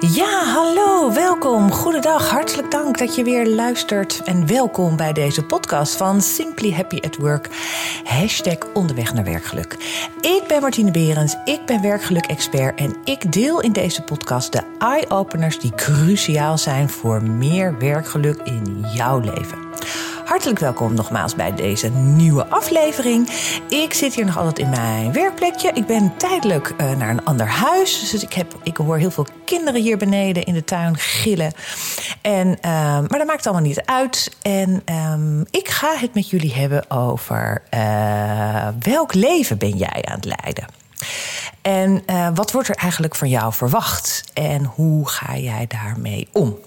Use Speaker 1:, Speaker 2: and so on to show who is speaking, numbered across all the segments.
Speaker 1: Ja, hallo, welkom, goedendag, hartelijk dank dat je weer luistert en welkom bij deze podcast van Simply Happy at Work, hashtag onderweg naar werkgeluk. Ik ben Martine Berends, ik ben werkgeluk-expert en ik deel in deze podcast de eye-openers die cruciaal zijn voor meer werkgeluk in jouw leven. Hartelijk welkom nogmaals bij deze nieuwe aflevering. Ik zit hier nog altijd in mijn werkplekje. Ik ben tijdelijk uh, naar een ander huis. Dus ik, heb, ik hoor heel veel kinderen hier beneden in de tuin gillen. En, uh, maar dat maakt allemaal niet uit. En um, ik ga het met jullie hebben over uh, welk leven ben jij aan het leiden? En uh, wat wordt er eigenlijk van jou verwacht? En hoe ga jij daarmee om?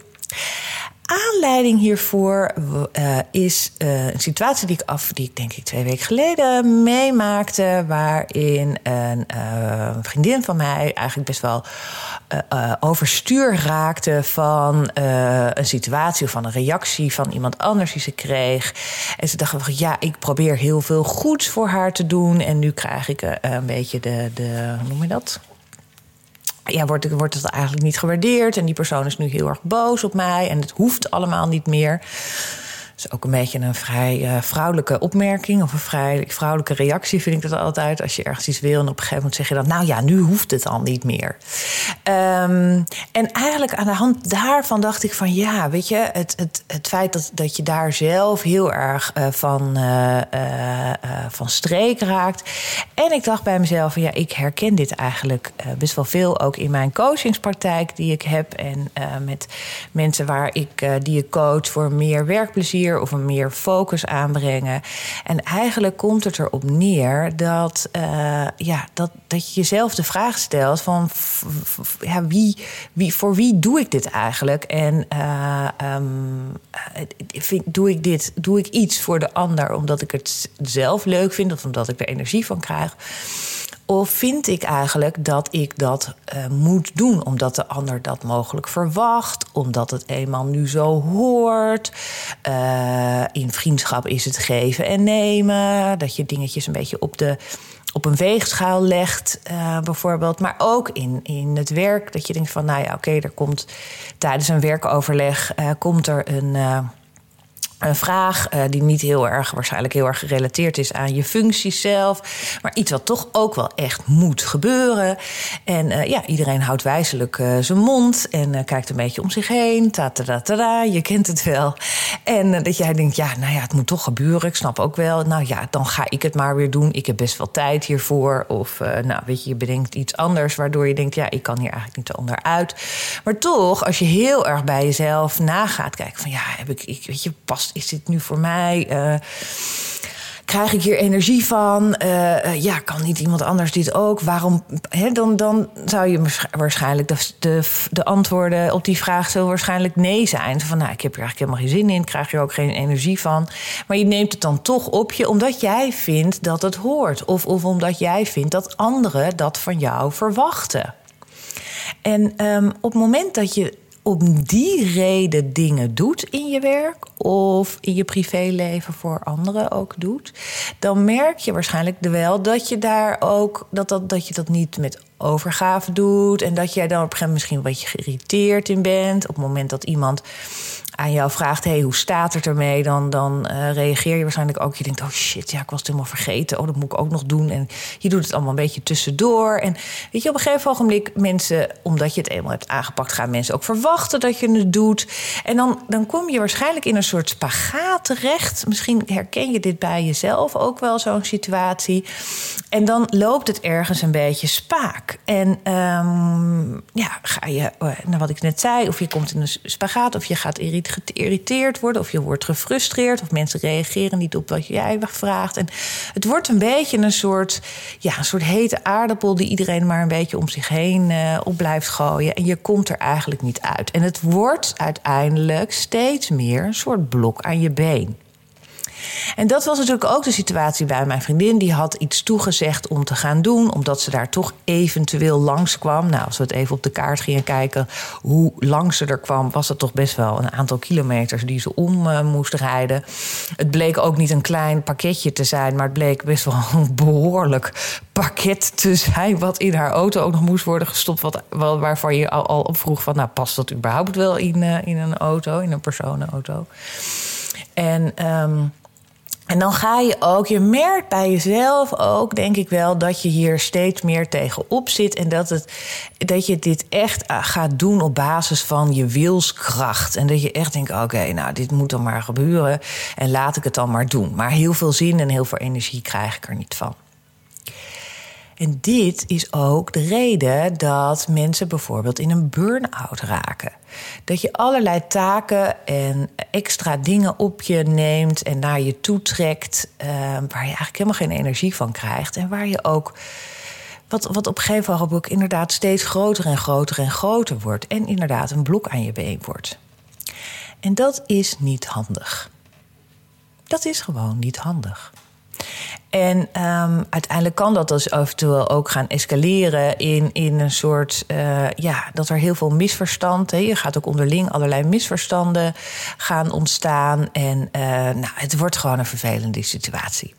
Speaker 1: Aanleiding hiervoor uh, is uh, een situatie die ik af, die ik denk ik twee weken geleden meemaakte, waarin een uh, vriendin van mij eigenlijk best wel overstuur raakte van een situatie of van een reactie van iemand anders die ze kreeg. En ze dacht van ja, ik probeer heel veel goeds voor haar te doen en nu krijg ik een beetje de, de hoe noem je dat? Ja, wordt, wordt het eigenlijk niet gewaardeerd. En die persoon is nu heel erg boos op mij. En het hoeft allemaal niet meer is ook een beetje een vrij uh, vrouwelijke opmerking of een vrij vrouwelijke reactie, vind ik dat altijd. Als je ergens iets wil en op een gegeven moment zeg je dan, nou ja, nu hoeft het al niet meer. Um, en eigenlijk aan de hand daarvan dacht ik van ja, weet je, het, het, het feit dat, dat je daar zelf heel erg uh, van, uh, van streek raakt. En ik dacht bij mezelf ja, ik herken dit eigenlijk best wel veel ook in mijn coachingspraktijk die ik heb en met mensen waar ik die ik coach voor meer werkplezier of een meer focus aanbrengen. En eigenlijk komt het erop neer dat, uh, ja, dat, dat je jezelf de vraag stelt van ja, wie, wie, voor wie doe ik dit eigenlijk? En uh, vind, doe ik dit, doe ik iets voor de ander omdat ik het zelf leuk vind of omdat ik er energie van krijg? Of vind ik eigenlijk dat ik dat uh, moet doen omdat de ander dat mogelijk verwacht, omdat het eenmaal nu zo hoort? Uh, in vriendschap is het geven en nemen, dat je dingetjes een beetje op de op een weegschaal legt, uh, bijvoorbeeld. Maar ook in, in het werk, dat je denkt van, nou ja, oké, er komt tijdens een werkoverleg komt er een. Een vraag uh, die niet heel erg, waarschijnlijk heel erg gerelateerd is aan je functie zelf. Maar iets wat toch ook wel echt moet gebeuren. En uh, ja, iedereen houdt wijzelijk uh, zijn mond en kijkt een beetje om zich heen. Ta -ta -ta je kent het wel. En dat jij denkt, ja, nou ja, het moet toch gebeuren. Ik snap ook wel. Nou ja, dan ga ik het maar weer doen. Ik heb best wel tijd hiervoor. Of nou, weet je, je bedenkt iets anders waardoor je denkt, ja, ik kan hier eigenlijk niet onderuit. Maar toch, als je heel erg bij jezelf nagaat, kijken van ja, heb ik, ik weet je, is dit nu voor mij? Uh, krijg ik hier energie van? Uh, uh, ja, kan niet iemand anders dit ook? Waarom? Dan, dan zou je waarschijnlijk de, de, de, antwoorden op die vraag zo waarschijnlijk nee zijn. Van nou, ik heb er eigenlijk helemaal geen zin in, krijg je ook geen energie van. Maar je neemt het dan toch op je omdat jij vindt dat het hoort. Of, of omdat jij vindt dat anderen dat van jou verwachten. En um, op het moment dat je om die reden dingen doet in je werk of in je privéleven voor anderen ook doet, dan merk je waarschijnlijk wel dat je daar ook dat, dat, dat je dat niet met overgave doet en dat jij dan op een gegeven moment misschien beetje geïrriteerd in bent op het moment dat iemand aan jou vraagt: hey, hoe staat het ermee? Dan, dan uh, reageer je waarschijnlijk ook. Je denkt: oh shit, ja, ik was het helemaal vergeten. Oh, dat moet ik ook nog doen. En je doet het allemaal een beetje tussendoor. En weet je, op een gegeven ogenblik, mensen, omdat je het eenmaal hebt aangepakt, gaan mensen ook verwachten dat je het doet. En dan, dan kom je waarschijnlijk in een soort spagaat terecht. Misschien herken je dit bij jezelf ook wel, zo'n situatie. En dan loopt het ergens een beetje spaak. En um, ja, ga je, nou wat ik net zei, of je komt in een spagaat, of je gaat irriteren geïrriteerd worden of je wordt gefrustreerd of mensen reageren niet op wat jij vraagt. En het wordt een beetje een soort, ja, een soort hete aardappel die iedereen maar een beetje om zich heen uh, op blijft gooien. En je komt er eigenlijk niet uit. En het wordt uiteindelijk steeds meer een soort blok aan je been. En dat was natuurlijk ook de situatie bij mijn vriendin. Die had iets toegezegd om te gaan doen, omdat ze daar toch eventueel langs kwam. Nou, als we het even op de kaart gingen kijken hoe lang ze er kwam, was het toch best wel een aantal kilometers die ze om uh, moest rijden. Het bleek ook niet een klein pakketje te zijn, maar het bleek best wel een behoorlijk pakket te zijn. Wat in haar auto ook nog moest worden gestopt. Wat, waarvan je al, al opvroeg van, nou, past dat überhaupt wel in, uh, in een auto, in een personenauto? En um, en dan ga je ook, je merkt bij jezelf ook, denk ik wel, dat je hier steeds meer tegenop zit. En dat, het, dat je dit echt eh, gaat doen op basis van je wilskracht. En dat je echt denkt: oké, nou, dit moet dan maar gebeuren. En laat ik het dan maar doen. Maar heel veel zin en heel veel energie krijg ik er niet van. En dit is ook de reden dat mensen bijvoorbeeld in een burn-out raken. Dat je allerlei taken en extra dingen op je neemt en naar je toe trekt, uh, waar je eigenlijk helemaal geen energie van krijgt. En waar je ook, wat, wat op een gegeven moment ook inderdaad steeds groter en groter en groter wordt. En inderdaad een blok aan je been wordt. En dat is niet handig. Dat is gewoon niet handig. En um, uiteindelijk kan dat dus eventueel ook gaan escaleren in, in een soort, uh, ja, dat er heel veel misverstand, hè, je gaat ook onderling allerlei misverstanden gaan ontstaan. En uh, nou, het wordt gewoon een vervelende situatie.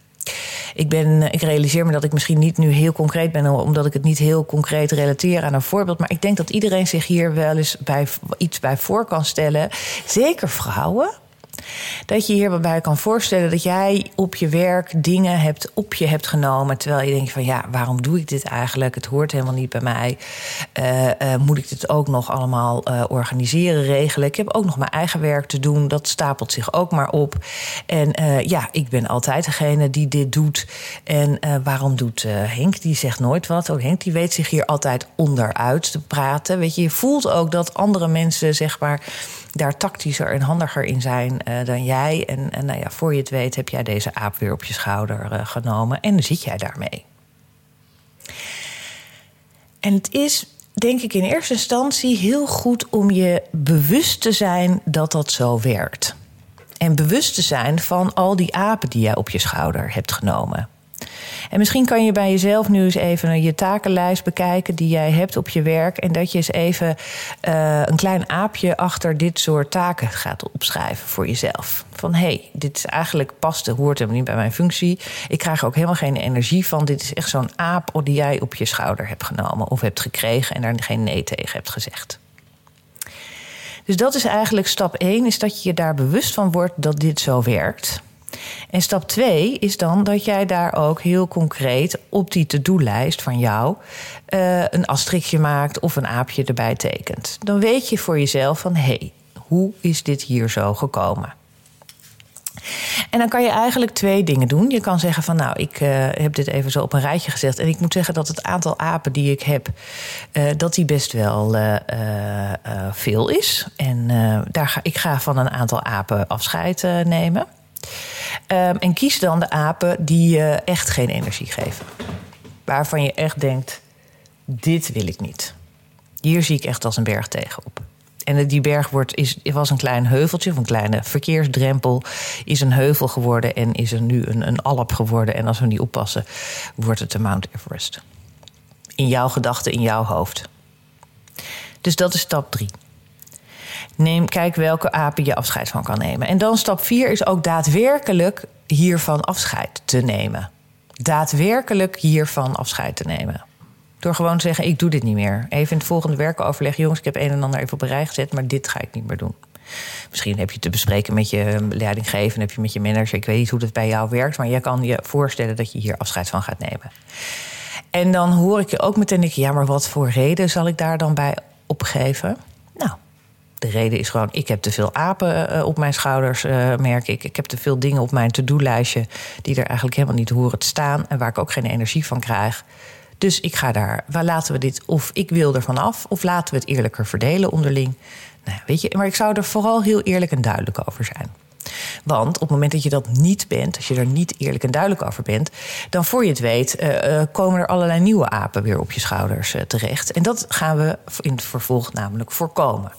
Speaker 1: Ik, ben, ik realiseer me dat ik misschien niet nu heel concreet ben, omdat ik het niet heel concreet relateer aan een voorbeeld. Maar ik denk dat iedereen zich hier wel eens bij, iets bij voor kan stellen. Zeker vrouwen dat je hierbij kan voorstellen dat jij op je werk dingen hebt op je hebt genomen. Terwijl je denkt van ja, waarom doe ik dit eigenlijk? Het hoort helemaal niet bij mij. Uh, uh, moet ik dit ook nog allemaal uh, organiseren, regelen? Ik heb ook nog mijn eigen werk te doen. Dat stapelt zich ook maar op. En ja, ik ben altijd degene die dit doet. En waarom doet Henk? Die zegt nooit wat. Oh, Henk die weet zich hier altijd onderuit te praten. Weet je, je voelt ook dat andere mensen zeg maar daar tactischer en handiger in zijn uh, dan jij. En, en nou ja, voor je het weet heb jij deze aap weer op je schouder uh, genomen en dan zit jij daarmee. En het is, denk ik, in eerste instantie heel goed om je bewust te zijn dat dat zo werkt. En bewust te zijn van al die apen die jij op je schouder hebt genomen. En misschien kan je bij jezelf nu eens even je takenlijst bekijken die jij hebt op je werk. En dat je eens even uh, een klein aapje achter dit soort taken gaat opschrijven voor jezelf. Van hé, hey, dit is eigenlijk past, hoort helemaal niet bij mijn functie. Ik krijg er ook helemaal geen energie van. Dit is echt zo'n aap die jij op je schouder hebt genomen of hebt gekregen en daar geen nee tegen hebt gezegd. Dus dat is eigenlijk stap 1, is dat je je daar bewust van wordt dat dit zo werkt. En stap 2 is dan dat jij daar ook heel concreet op die to-do-lijst van jou uh, een asterikje maakt of een aapje erbij tekent. Dan weet je voor jezelf van hé, hey, hoe is dit hier zo gekomen? En dan kan je eigenlijk twee dingen doen. Je kan zeggen van nou, ik uh, heb dit even zo op een rijtje gezet. En ik moet zeggen dat het aantal apen die ik heb, uh, dat die best wel veel is. En daar ga, ik ga van een aantal apen afscheid nemen. Um, en kies dan de apen die je echt geen energie geven. Waarvan je echt denkt: dit wil ik niet. Hier zie ik echt als een berg tegenop. En die berg wordt, is, was een klein heuveltje, of een kleine verkeersdrempel, is een heuvel geworden en is er nu een, een alp geworden. En als we niet oppassen, wordt het de Mount Everest. In jouw gedachten, in jouw hoofd. Dus dat is stap drie. Neem, kijk welke apen je afscheid van kan nemen. En dan stap 4 is ook daadwerkelijk hiervan afscheid te nemen. Daadwerkelijk hiervan afscheid te nemen. Door gewoon te zeggen: Ik doe dit niet meer. Even in het volgende werkoverleg: Jongens, ik heb een en ander even op een rij gezet, maar dit ga ik niet meer doen. Misschien heb je te bespreken met je leidinggevende, heb je met je manager. Ik weet niet hoe dat bij jou werkt, maar jij kan je voorstellen dat je hier afscheid van gaat nemen. En dan hoor ik je ook meteen: Ja, maar wat voor reden zal ik daar dan bij opgeven? Nou, de reden is gewoon, ik heb te veel apen uh, op mijn schouders, uh, merk ik. Ik heb te veel dingen op mijn to-do-lijstje die er eigenlijk helemaal niet horen te staan en waar ik ook geen energie van krijg. Dus ik ga daar, waar laten we dit, of ik wil er vanaf, of laten we het eerlijker verdelen onderling. Nou, weet je, maar ik zou er vooral heel eerlijk en duidelijk over zijn. Want op het moment dat je dat niet bent, als je er niet eerlijk en duidelijk over bent, dan voor je het weet, uh, komen er allerlei nieuwe apen weer op je schouders terecht. En dat gaan we in het vervolg namelijk voorkomen.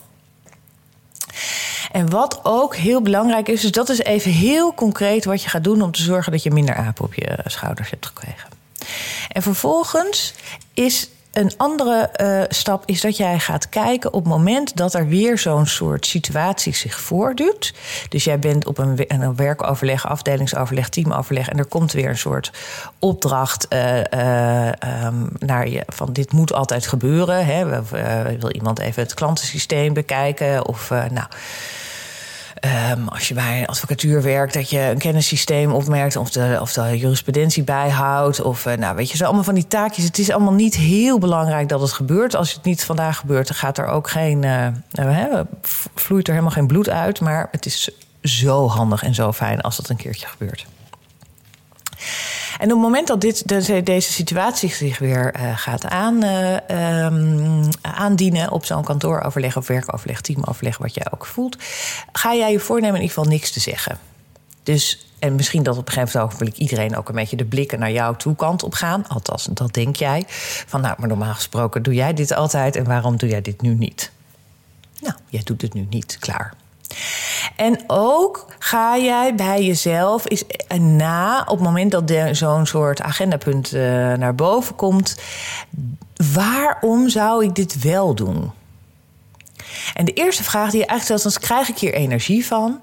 Speaker 1: En wat ook heel belangrijk is, dus dat is even heel concreet wat je gaat doen om te zorgen dat je minder apen op je schouders hebt gekregen. En vervolgens is een andere uh, stap is dat jij gaat kijken op het moment dat er weer zo'n soort situatie zich voordoet. Dus jij bent op een, een werkoverleg, afdelingsoverleg, teamoverleg en er komt weer een soort opdracht uh, uh, um, naar je van dit moet altijd gebeuren. Hè? wil iemand even het klantensysteem bekijken of nou. Um, als je bij advocatuur werkt, dat je een kennissysteem opmerkt of de, of de jurisprudentie bijhoudt. Of uh, nou, weet je, zo allemaal van die taakjes. Het is allemaal niet heel belangrijk dat het gebeurt. Als het niet vandaag gebeurt, dan gaat er ook geen. Uh, vloeit er helemaal geen bloed uit. Maar het is zo handig en zo fijn als dat een keertje gebeurt. En op het moment dat dit, deze situatie zich weer uh, gaat aan, uh, um, aandienen op zo'n kantooroverleg of werkoverleg, teamoverleg, wat jij ook voelt, ga jij je voornemen in ieder geval niks te zeggen. Dus en misschien dat op een gegeven moment iedereen ook een beetje de blikken naar jouw toekant op gaan. Althans, dat denk jij. Van nou, maar normaal gesproken doe jij dit altijd en waarom doe jij dit nu niet? Nou, jij doet het nu niet, klaar. En ook ga jij bij jezelf eens na, op het moment dat zo'n soort agendapunt uh, naar boven komt, waarom zou ik dit wel doen? En de eerste vraag die je eigenlijk stelt, dan krijg ik hier energie van?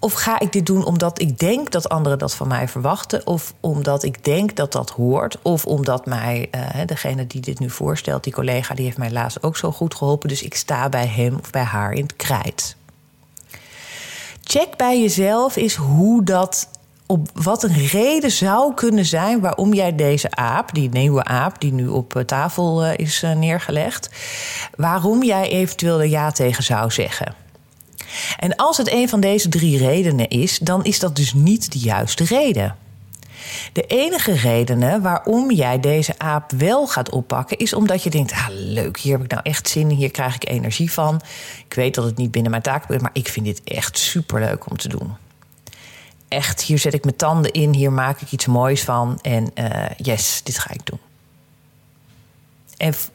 Speaker 1: Of ga ik dit doen omdat ik denk dat anderen dat van mij verwachten? Of omdat ik denk dat dat hoort? Of omdat mij, uh, degene die dit nu voorstelt, die collega, die heeft mij laatst ook zo goed geholpen. Dus ik sta bij hem of bij haar in het krijt check bij jezelf is hoe dat op wat een reden zou kunnen zijn waarom jij deze aap, die nieuwe aap die nu op eh, tafel eh, is eh, neergelegd, waarom jij eventueel er ja tegen zou zeggen. En als het een van deze drie redenen is, dan is dat dus niet de juiste reden. De enige redenen waarom jij deze aap wel gaat oppakken, is omdat je denkt: ah, leuk, hier heb ik nou echt zin in, hier krijg ik energie van. Ik weet dat het niet binnen mijn taak is, maar ik vind dit echt superleuk om te doen. Echt, hier zet ik mijn tanden in, hier maak ik iets moois van en uh, yes, dit ga ik doen.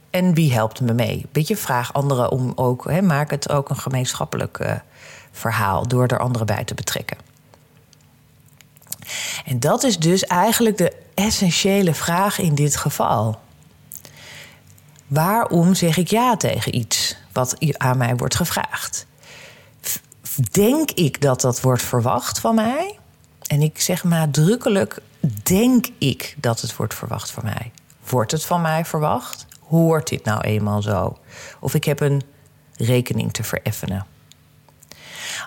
Speaker 1: En, wie helpt me mee? Beetje vraag anderen om ook, hè, maak het ook een gemeenschappelijk uh, verhaal door er anderen bij te betrekken. En dat is dus eigenlijk de essentiële vraag in dit geval. Waarom zeg ik ja tegen iets wat aan mij wordt gevraagd? Denk ik dat dat wordt verwacht van mij? En ik zeg maar denk ik dat het wordt verwacht van mij? Wordt het van mij verwacht? Hoort dit nou eenmaal zo? Of ik heb een rekening te vereffenen.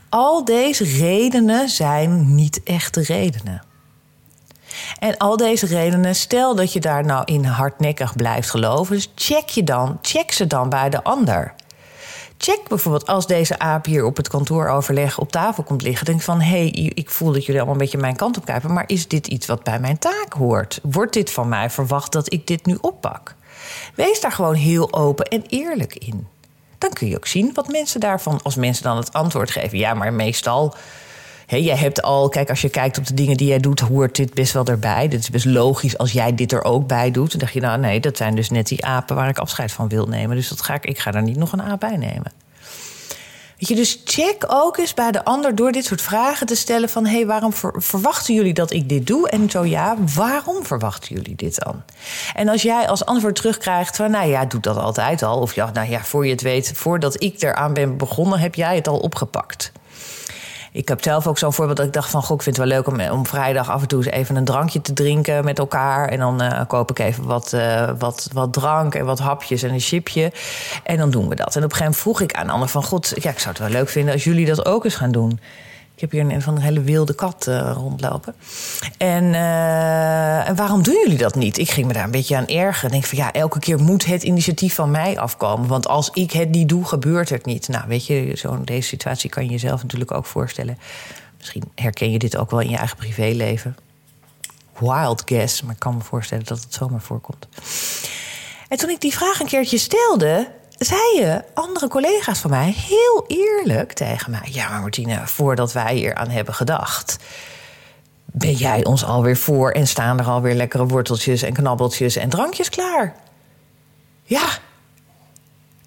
Speaker 1: Al deze redenen zijn niet echte redenen. En al deze redenen, stel dat je daar nou in hardnekkig blijft geloven, check je dan, check ze dan bij de ander. Check bijvoorbeeld als deze aap hier op het kantooroverleg op tafel komt liggen. Denk van hé, hey, ik voel dat jullie allemaal een beetje mijn kant op kijken. Maar is dit iets wat bij mijn taak hoort? Wordt dit van mij verwacht dat ik dit nu oppak? Wees daar gewoon heel open en eerlijk in dan kun je ook zien wat mensen daarvan, als mensen dan het antwoord geven. Ja, maar meestal. He, jij hebt al, kijk, als je kijkt op de dingen die jij doet, hoort dit best wel erbij. Dit is best logisch als jij dit er ook bij doet. Dan dacht je, nou nee, dat zijn dus net die apen waar ik afscheid van wil nemen. Dus dat ga ik, ik ga daar niet nog een aap bij nemen. Weet je, dus check ook eens bij de ander door dit soort vragen te stellen van... hé, hey, waarom verwachten jullie dat ik dit doe? En zo ja, waarom verwachten jullie dit dan? En als jij als antwoord terugkrijgt van... nou ja, doe dat altijd al. Of ja, nou ja, voor je het weet, voordat ik eraan ben begonnen... heb jij het al opgepakt ik heb zelf ook zo'n voorbeeld dat ik dacht van... Goh, ik vind het wel leuk om, om vrijdag af en toe eens even een drankje te drinken met elkaar. En dan uh, koop ik even wat, uh, wat, wat drank en wat hapjes en een chipje. En dan doen we dat. En op een gegeven moment vroeg ik aan Anne van... God, ja, ik zou het wel leuk vinden als jullie dat ook eens gaan doen. Ik heb hier een van een hele wilde kat uh, rondlopen. En, uh, en waarom doen jullie dat niet? Ik ging me daar een beetje aan ergeren. Ik denk van ja, elke keer moet het initiatief van mij afkomen. Want als ik het niet doe, gebeurt het niet. Nou, weet je, zo'n deze situatie kan je jezelf natuurlijk ook voorstellen. Misschien herken je dit ook wel in je eigen privéleven. Wild guess, maar ik kan me voorstellen dat het zomaar voorkomt. En toen ik die vraag een keertje stelde, zeiden andere collega's van mij heel eerlijk tegen mij: Ja, maar Martine, voordat wij hier aan hebben gedacht. Ben jij ons alweer voor en staan er alweer lekkere worteltjes en knabbeltjes en drankjes klaar? Ja.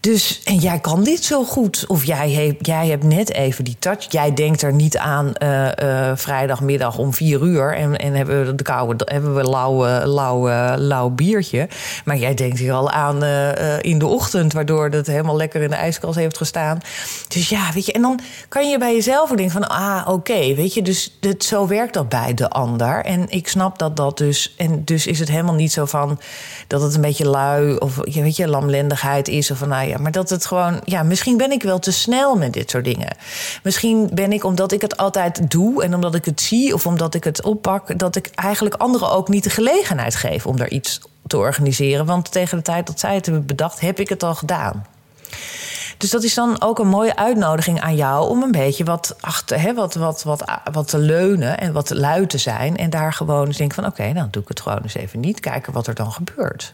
Speaker 1: Dus, en jij kan dit zo goed. Of jij, heeft, jij hebt net even die touch. Jij denkt er niet aan uh, vrijdagmiddag om vier uur. En, en hebben we de koude, hebben we lauwe, lauwe, lauw biertje. Maar jij denkt hier al aan uh, in de ochtend. Waardoor het helemaal lekker in de ijskast heeft gestaan. Dus ja, weet je. En dan kan je bij jezelf denken van... Ah, oké, weet je. Dus dit, zo werkt dat bij de ander. En ik snap dat dat dus... En dus is het helemaal niet zo van... Dat het een beetje lui of weet je, lamlendigheid is. Of van, nou ja, maar dat het gewoon, ja, misschien ben ik wel te snel met dit soort dingen. Misschien ben ik, omdat ik het altijd doe en omdat ik het zie of omdat ik het oppak, dat ik eigenlijk anderen ook niet de gelegenheid geef om daar iets te organiseren. Want tegen de tijd dat zij het hebben bedacht, heb ik het al gedaan. Dus dat is dan ook een mooie uitnodiging aan jou om een beetje wat, achter, hè, wat, wat, wat, wat te leunen en wat lui te zijn. En daar gewoon eens denken van oké, dan doe ik het gewoon eens even niet. Kijken wat er dan gebeurt.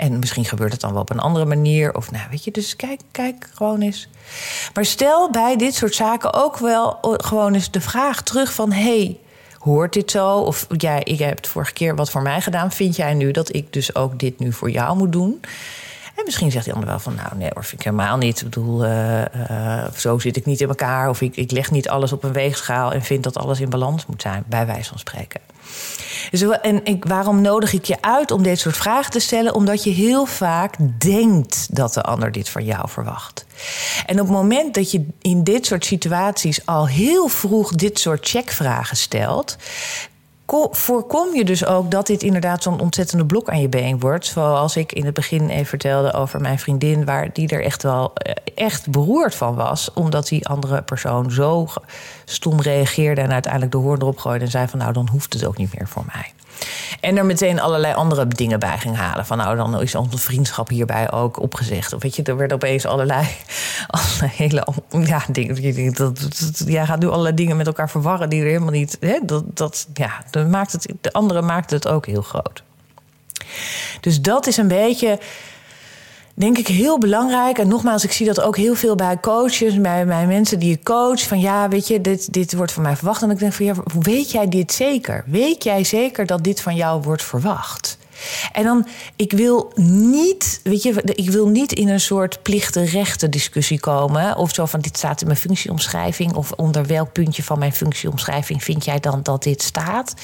Speaker 1: En misschien gebeurt het dan wel op een andere manier. Of nou, weet je, dus kijk, kijk gewoon eens. Maar stel bij dit soort zaken ook wel gewoon eens de vraag terug van... hey, hoort dit zo? Of jij, ik heb het vorige keer wat voor mij gedaan. Vind jij nu dat ik dus ook dit nu voor jou moet doen? En misschien zegt die ander wel van, nou nee vind ik helemaal niet. Ik bedoel, uh, uh, zo zit ik niet in elkaar. Of ik, ik leg niet alles op een weegschaal en vind dat alles in balans moet zijn, bij wijze van spreken. Dus, en ik, waarom nodig ik je uit om dit soort vragen te stellen? Omdat je heel vaak denkt dat de ander dit van jou verwacht. En op het moment dat je in dit soort situaties al heel vroeg dit soort checkvragen stelt, voorkom je dus ook dat dit inderdaad zo'n ontzettende blok aan je been wordt. Zoals ik in het begin even vertelde over mijn vriendin, waar die er echt wel eh, echt beroerd van was. Omdat die andere persoon zo stom reageerde en uiteindelijk de hoorn erop gooide en zei van nou dan hoeft het ook niet meer voor mij. En er meteen allerlei andere dingen bij ging halen. Van nou, dan is onze vriendschap hierbij ook opgezegd. Of weet je, er werden opeens allerlei, allerlei hele ja, dingen. Ja, gaat nu allerlei dingen met elkaar verwarren die er helemaal niet. Hè, dat, dat, ja, dat maakt het, de andere maakt het ook heel groot. Dus dat is een beetje denk ik heel belangrijk. En nogmaals, ik zie dat ook heel veel bij coaches, bij, bij mensen die je coach. Van ja, weet je, dit, dit wordt van mij verwacht. En ik denk van ja, weet jij dit zeker? Weet jij zeker dat dit van jou wordt verwacht? En dan, ik wil niet, weet je, ik wil niet in een soort plichten-rechten discussie komen. Of zo van dit staat in mijn functieomschrijving. Of onder welk puntje van mijn functieomschrijving vind jij dan dat dit staat?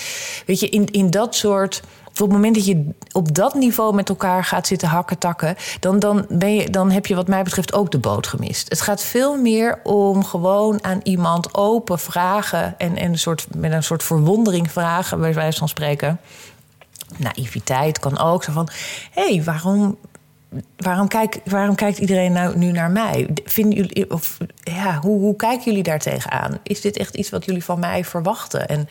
Speaker 1: Weet je, in, in dat soort op het moment dat je op dat niveau met elkaar gaat zitten hakken takken, dan, dan, ben je, dan heb je wat mij betreft ook de boot gemist. Het gaat veel meer om gewoon aan iemand open vragen en, en een soort, met een soort verwondering vragen, bij wijze van spreken. Naïviteit kan ook zo van: hé, hey, waarom waarom, kijk, waarom kijkt iedereen nou nu naar mij? Vinden jullie, of, ja, hoe, hoe kijken jullie daar tegenaan? Is dit echt iets wat jullie van mij verwachten? En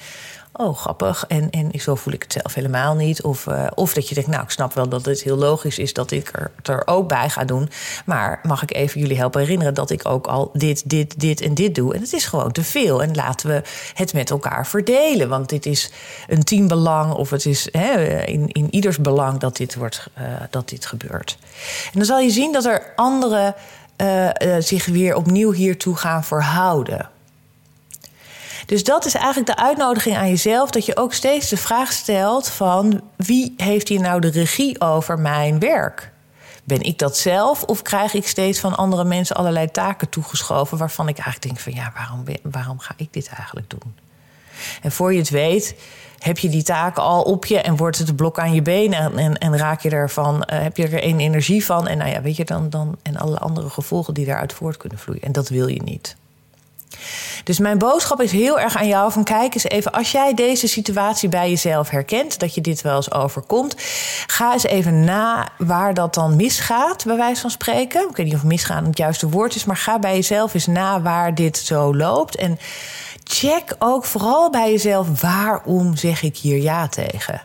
Speaker 1: oh, grappig. En, en zo voel ik het zelf helemaal niet. Of, uh, of dat je denkt, nou, ik snap wel dat het heel logisch is dat ik er, er ook bij ga doen. Maar mag ik even jullie helpen herinneren dat ik ook al dit, dit, dit en dit doe? En het is gewoon te veel. En laten we het met elkaar verdelen. Want dit is een teambelang of het is hè, in, in ieders belang dat dit, wordt, uh, dat dit gebeurt. En dan zal je zien dat er anderen uh, zich weer opnieuw hiertoe gaan verhouden. Dus dat is eigenlijk de uitnodiging aan jezelf. Dat je ook steeds de vraag stelt van wie heeft hier nou de regie over mijn werk? Ben ik dat zelf of krijg ik steeds van andere mensen allerlei taken toegeschoven waarvan ik eigenlijk denk van ja, waarom, waarom ga ik dit eigenlijk doen? En voor je het weet, heb je die taken al op je en wordt het een blok aan je benen en, en, raak je ervan, uh, heb je er een energie van en nou ja, weet je dan, dan en alle andere gevolgen die daaruit voort kunnen vloeien. En dat wil je niet. Dus mijn boodschap is heel erg aan jou: van kijk eens even, als jij deze situatie bij jezelf herkent, dat je dit wel eens overkomt, ga eens even na waar dat dan misgaat, bij wijze van spreken. Ik weet niet of misgaan het juiste woord is, maar ga bij jezelf eens na waar dit zo loopt. En check ook vooral bij jezelf: waarom zeg ik hier ja tegen?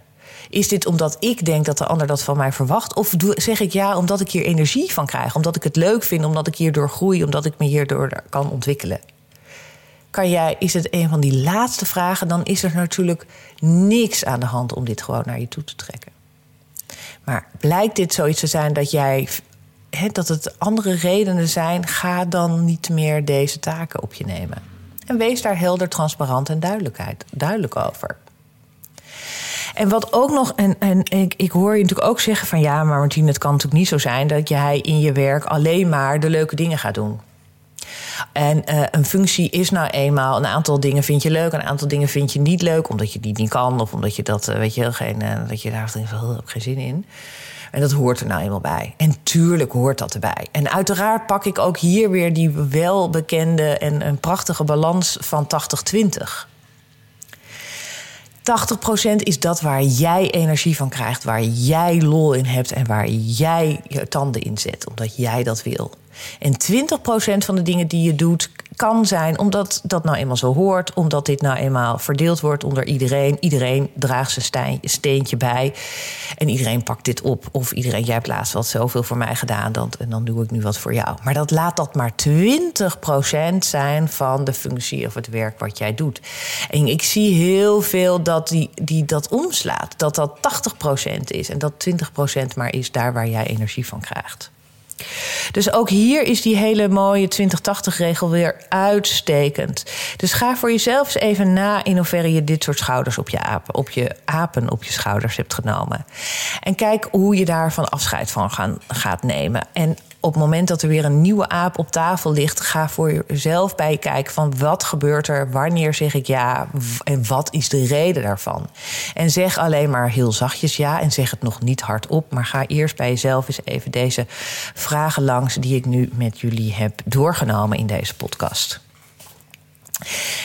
Speaker 1: Is dit omdat ik denk dat de ander dat van mij verwacht? Of zeg ik ja omdat ik hier energie van krijg? Omdat ik het leuk vind, omdat ik hierdoor groei, omdat ik me hierdoor kan ontwikkelen? Kan jij, is het een van die laatste vragen, dan is er natuurlijk niks aan de hand om dit gewoon naar je toe te trekken. Maar blijkt dit zoiets te zijn dat jij dat het andere redenen zijn, ga dan niet meer deze taken op je nemen. En wees daar helder, transparant en duidelijkheid, duidelijk over. En wat ook nog, en, en ik, ik hoor je natuurlijk ook zeggen van ja, maar Martien, het kan natuurlijk niet zo zijn dat jij in je werk alleen maar de leuke dingen gaat doen. En uh, een functie is nou eenmaal, een aantal dingen vind je leuk, een aantal dingen vind je niet leuk, omdat je die niet kan of omdat je dat, uh, weet je, geen, uh, dat je daar heel, geen zin in. En dat hoort er nou eenmaal bij. En tuurlijk hoort dat erbij. En uiteraard pak ik ook hier weer die welbekende en een prachtige balans van 80-20. 80% is dat waar jij energie van krijgt, waar jij lol in hebt en waar jij je tanden in zet, omdat jij dat wil. En 20% van de dingen die je doet kan zijn omdat dat nou eenmaal zo hoort, omdat dit nou eenmaal verdeeld wordt onder iedereen. Iedereen draagt zijn steentje bij en iedereen pakt dit op. Of iedereen, jij hebt laatst wat zoveel voor mij gedaan dan, en dan doe ik nu wat voor jou. Maar dat laat dat maar 20% zijn van de functie of het werk wat jij doet. En ik zie heel veel dat die, die dat omslaat, dat dat 80% is en dat 20% maar is daar waar jij energie van krijgt. Dus ook hier is die hele mooie 2080-regel weer uitstekend. Dus ga voor jezelf eens even na in hoeverre je dit soort schouders op je apen, op je, apen op je schouders hebt genomen. En kijk hoe je daarvan afscheid van gaan, gaat nemen. En op het moment dat er weer een nieuwe aap op tafel ligt, ga voor jezelf bij je kijken van wat gebeurt er, wanneer zeg ik ja en wat is de reden daarvan. En zeg alleen maar heel zachtjes ja en zeg het nog niet hardop, maar ga eerst bij jezelf eens even deze vragen langs die ik nu met jullie heb doorgenomen in deze podcast.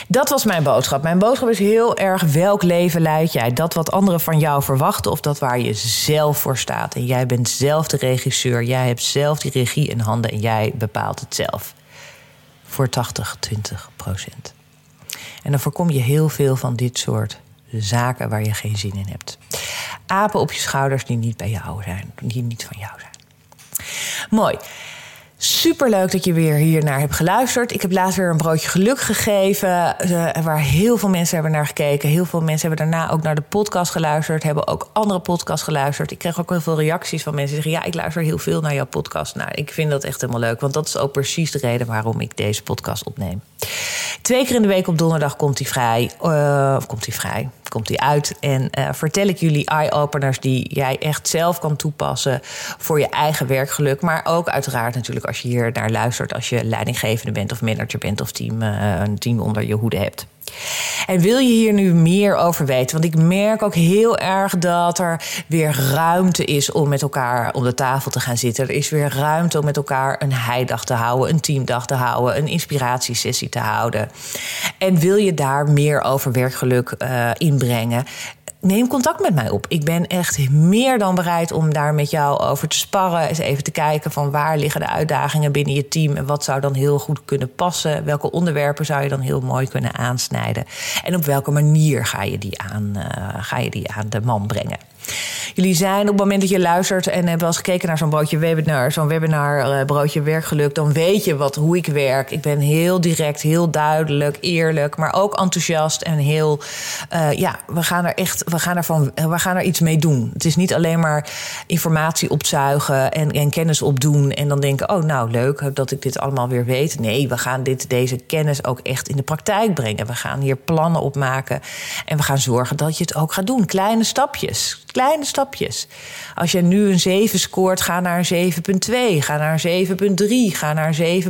Speaker 1: Dat was mijn boodschap. Mijn boodschap is heel erg welk leven leid jij? Dat wat anderen van jou verwachten of dat waar je zelf voor staat? En jij bent zelf de regisseur. Jij hebt zelf die regie in handen en jij bepaalt het zelf. Voor 80, 20 procent. En dan voorkom je heel veel van dit soort zaken waar je geen zin in hebt. Apen op je schouders die niet bij jou zijn, die niet van jou zijn. Mooi. Super leuk dat je weer hier naar hebt geluisterd. Ik heb laatst weer een broodje geluk gegeven. Uh, waar heel veel mensen hebben naar gekeken. Heel veel mensen hebben daarna ook naar de podcast geluisterd. Hebben ook andere podcasts geluisterd. Ik kreeg ook heel veel reacties van mensen die zeggen: Ja, ik luister heel veel naar jouw podcast. Nou, ik vind dat echt helemaal leuk. Want dat is ook precies de reden waarom ik deze podcast opneem. Twee keer in de week op donderdag komt hij vrij. Of komt hij vrij? Komt hij uit. En uh, vertel ik jullie eye-openers die jij echt zelf kan toepassen voor je eigen werkgeluk. Maar ook uiteraard natuurlijk als je hier naar luistert. Als je leidinggevende bent of manager bent of team, uh, een team onder je hoede hebt. En wil je hier nu meer over weten? Want ik merk ook heel erg dat er weer ruimte is om met elkaar om de tafel te gaan zitten. Er is weer ruimte om met elkaar een heidag te houden, een teamdag te houden, een inspiratiesessie te houden. En wil je daar meer over werkgeluk uh, inbrengen? Neem contact met mij op. Ik ben echt meer dan bereid om daar met jou over te sparren. Eens even te kijken van waar liggen de uitdagingen binnen je team en wat zou dan heel goed kunnen passen. Welke onderwerpen zou je dan heel mooi kunnen aansnijden. En op welke manier ga je die aan, uh, ga je die aan de man brengen. Jullie zijn op het moment dat je luistert en hebben wel eens gekeken naar zo'n broodje webinar, zo'n webinar uh, broodje werkgeluk, dan weet je wat, hoe ik werk. Ik ben heel direct, heel duidelijk, eerlijk, maar ook enthousiast en heel, uh, ja, we gaan er echt, we gaan, ervan, we gaan er iets mee doen. Het is niet alleen maar informatie opzuigen en, en kennis opdoen en dan denken, oh nou leuk dat ik dit allemaal weer weet. Nee, we gaan dit, deze kennis ook echt in de praktijk brengen. We gaan hier plannen op maken en we gaan zorgen dat je het ook gaat doen. Kleine stapjes kleine stapjes. Als je nu een 7 scoort, ga naar een 7,2. Ga naar een 7,3. Ga naar een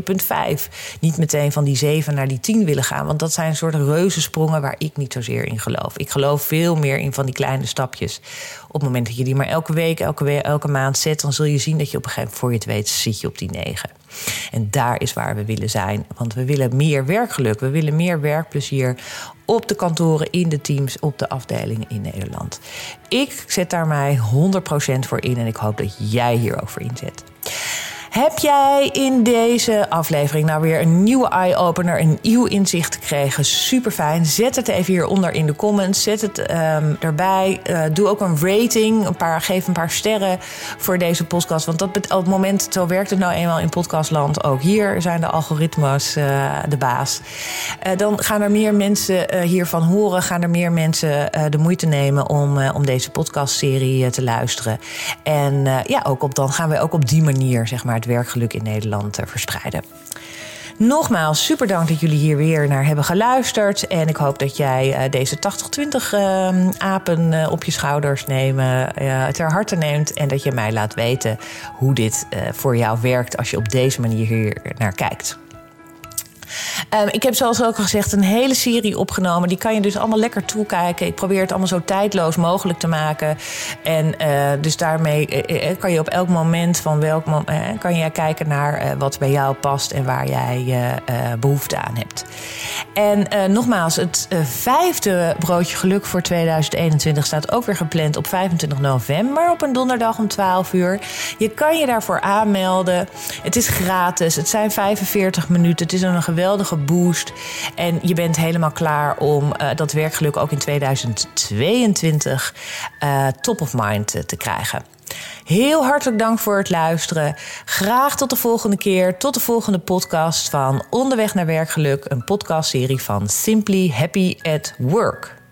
Speaker 1: 7,5. Niet meteen van die 7 naar die 10 willen gaan. Want dat zijn een soort reuzensprongen waar ik niet zozeer in geloof. Ik geloof veel meer in van die kleine stapjes. Op het moment dat je die maar elke week, elke, elke maand zet, dan zul je zien dat je op een gegeven moment, voor je het weet, zit je op die 9. En daar is waar we willen zijn. Want we willen meer werkgeluk. We willen meer werkplezier op de kantoren, in de teams, op de afdelingen in Nederland. Ik zet daar mij 100% voor in en ik hoop dat jij hier ook voor inzet. Heb jij in deze aflevering nou weer een nieuwe eye-opener, een nieuw inzicht gekregen? Super fijn. Zet het even hieronder in de comments. Zet het um, erbij. Uh, doe ook een rating. Een paar, geef een paar sterren voor deze podcast. Want dat op het moment, zo werkt het nou eenmaal in podcastland. Ook hier zijn de algoritmes uh, de baas. Uh, dan gaan er meer mensen hiervan horen. Gaan er meer mensen de moeite nemen om, om deze podcastserie te luisteren. En ja, ook op, dan gaan we ook op die manier zeg maar, werkgeluk in Nederland verspreiden. Nogmaals, super dank dat jullie hier weer naar hebben geluisterd. En ik hoop dat jij uh, deze 80-20 uh, apen uh, op je schouders nemen, ter harte neemt. En dat je mij laat weten hoe dit voor jou werkt als je op deze manier hier naar kijkt. Um, ik heb zoals ook al gezegd een hele serie opgenomen. Die kan je dus allemaal lekker toekijken. Ik probeer het allemaal zo tijdloos mogelijk te maken. En uh, dus daarmee uh, kan je op elk moment van welk moment kan je kijken naar wat bij jou past en waar jij behoefte aan hebt. En nogmaals, het vijfde broodje geluk voor 2021 staat ook weer gepland op 25 november op een donderdag om 12 uur. Je kan je daarvoor aanmelden. Het is gratis. Het zijn 45 minuten. Het is een geweldige boost. En je bent helemaal klaar om uh, dat werkgeluk ook in 2022 uh, top of mind te krijgen. Heel hartelijk dank voor het luisteren. Graag tot de volgende keer. Tot de volgende podcast van Onderweg naar Werkgeluk. Een podcastserie van Simply Happy at Work.